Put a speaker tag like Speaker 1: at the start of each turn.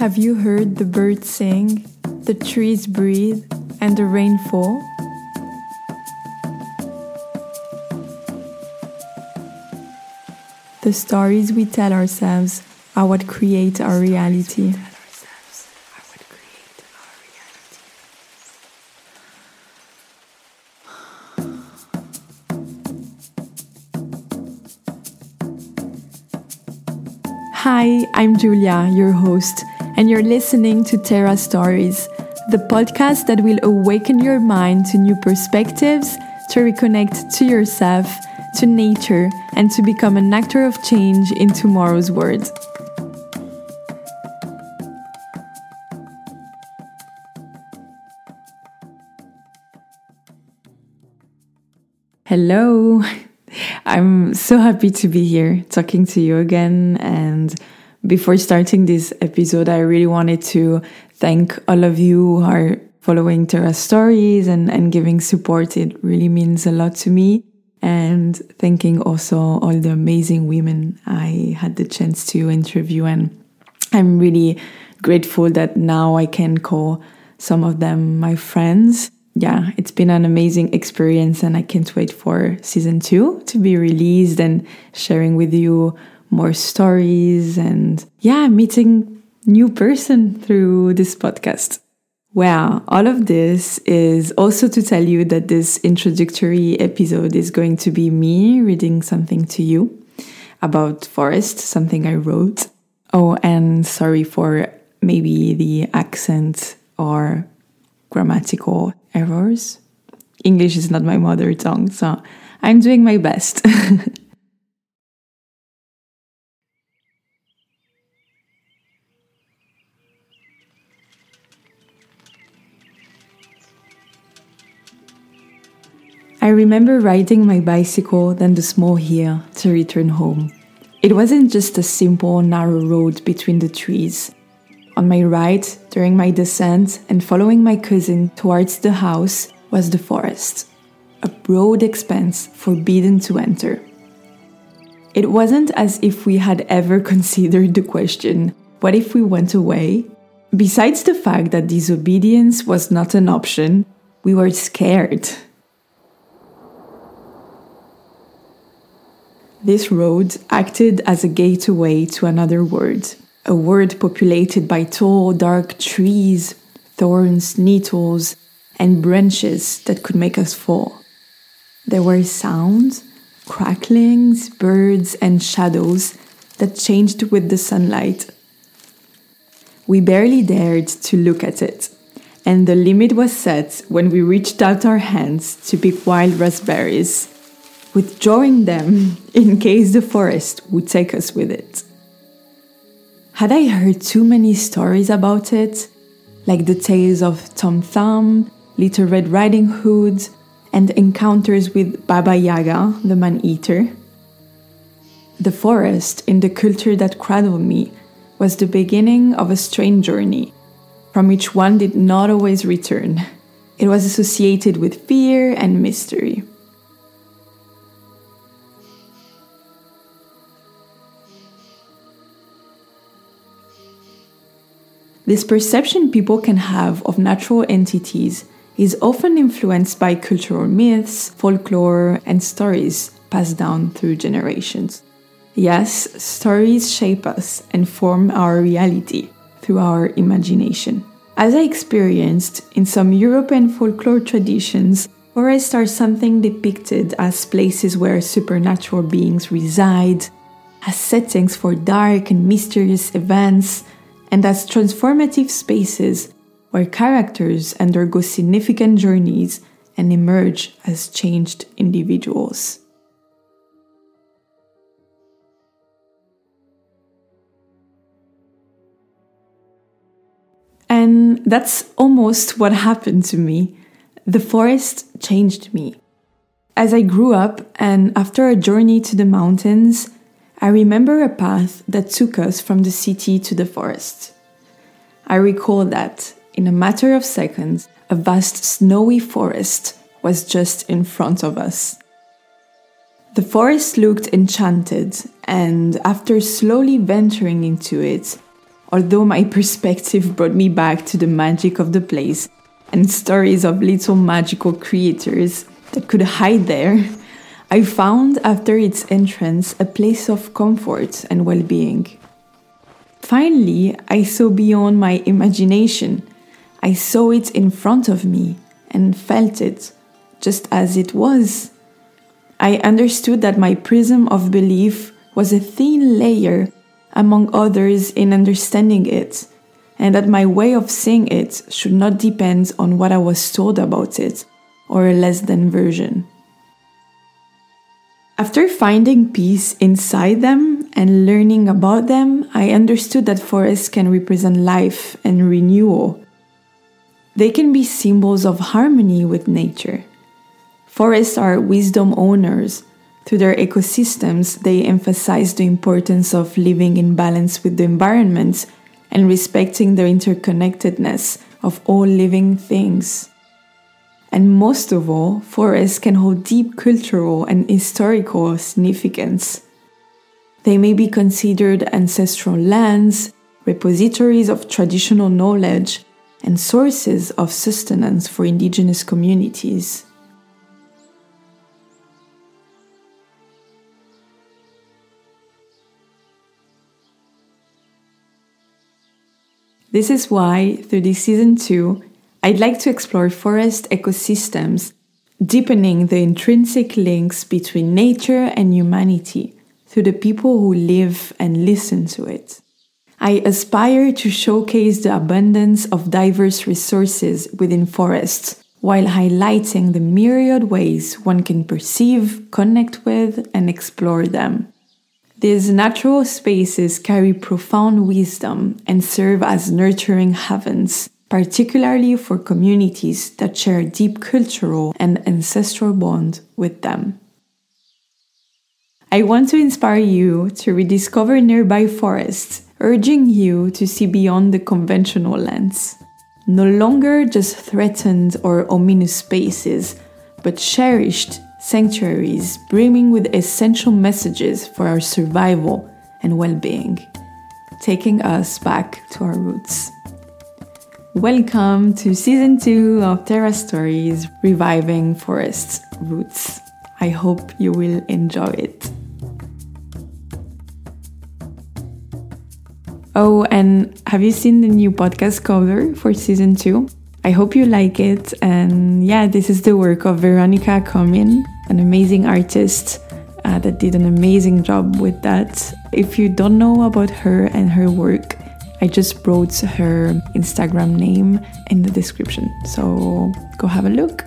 Speaker 1: Have you heard the birds sing, the trees breathe, and the rain fall? The stories we tell ourselves are what create our reality. Hi, I'm Julia, your host, and you're listening to Terra Stories, the podcast that will awaken your mind to new perspectives, to reconnect to yourself, to nature, and to become an actor of change in tomorrow's world. Hello. I'm so happy to be here talking to you again. And before starting this episode, I really wanted to thank all of you who are following Terra stories and, and giving support. It really means a lot to me. And thanking also all the amazing women I had the chance to interview. And I'm really grateful that now I can call some of them my friends yeah, it's been an amazing experience, and I can't wait for season two to be released and sharing with you more stories and yeah, meeting new person through this podcast. Well, all of this is also to tell you that this introductory episode is going to be me reading something to you about forest, something I wrote. Oh, and sorry for maybe the accent or grammatical errors. English is not my mother tongue, so I'm doing my best. I remember riding my bicycle down the small hill to return home. It wasn't just a simple, narrow road between the trees. On my right, during my descent and following my cousin towards the house, was the forest, a broad expanse forbidden to enter. It wasn't as if we had ever considered the question what if we went away? Besides the fact that disobedience was not an option, we were scared. This road acted as a gateway to another world, a world populated by tall, dark trees, thorns, nettles, and branches that could make us fall. There were sounds, cracklings, birds, and shadows that changed with the sunlight. We barely dared to look at it, and the limit was set when we reached out our hands to pick wild raspberries, withdrawing them in case the forest would take us with it. Had I heard too many stories about it, like the tales of Tom Thumb, Little Red Riding Hood, and encounters with Baba Yaga, the man eater? The forest, in the culture that cradled me, was the beginning of a strange journey, from which one did not always return. It was associated with fear and mystery. This perception people can have of natural entities is often influenced by cultural myths, folklore, and stories passed down through generations. Yes, stories shape us and form our reality through our imagination. As I experienced in some European folklore traditions, forests are something depicted as places where supernatural beings reside, as settings for dark and mysterious events, and as transformative spaces where characters undergo significant journeys and emerge as changed individuals. And that's almost what happened to me. The forest changed me. As I grew up and after a journey to the mountains, I remember a path that took us from the city to the forest. I recall that, in a matter of seconds, a vast snowy forest was just in front of us. The forest looked enchanted, and after slowly venturing into it, although my perspective brought me back to the magic of the place and stories of little magical creatures that could hide there, I found after its entrance a place of comfort and well being. Finally, I saw beyond my imagination. I saw it in front of me and felt it just as it was. I understood that my prism of belief was a thin layer among others in understanding it, and that my way of seeing it should not depend on what I was told about it or a less than version. After finding peace inside them and learning about them, I understood that forests can represent life and renewal. They can be symbols of harmony with nature. Forests are wisdom owners. Through their ecosystems, they emphasize the importance of living in balance with the environment and respecting the interconnectedness of all living things. And most of all, forests can hold deep cultural and historical significance. They may be considered ancestral lands, repositories of traditional knowledge, and sources of sustenance for indigenous communities. This is why, through this season 2, I'd like to explore forest ecosystems, deepening the intrinsic links between nature and humanity through the people who live and listen to it. I aspire to showcase the abundance of diverse resources within forests while highlighting the myriad ways one can perceive, connect with, and explore them. These natural spaces carry profound wisdom and serve as nurturing heavens particularly for communities that share deep cultural and ancestral bond with them. I want to inspire you to rediscover nearby forests, urging you to see beyond the conventional lens. No longer just threatened or ominous spaces, but cherished sanctuaries brimming with essential messages for our survival and well being, taking us back to our roots. Welcome to season two of Terra Stories Reviving Forest Roots. I hope you will enjoy it. Oh, and have you seen the new podcast cover for season two? I hope you like it. And yeah, this is the work of Veronica Comyn, an amazing artist uh, that did an amazing job with that. If you don't know about her and her work, I just wrote her Instagram name in the description. So go have a look.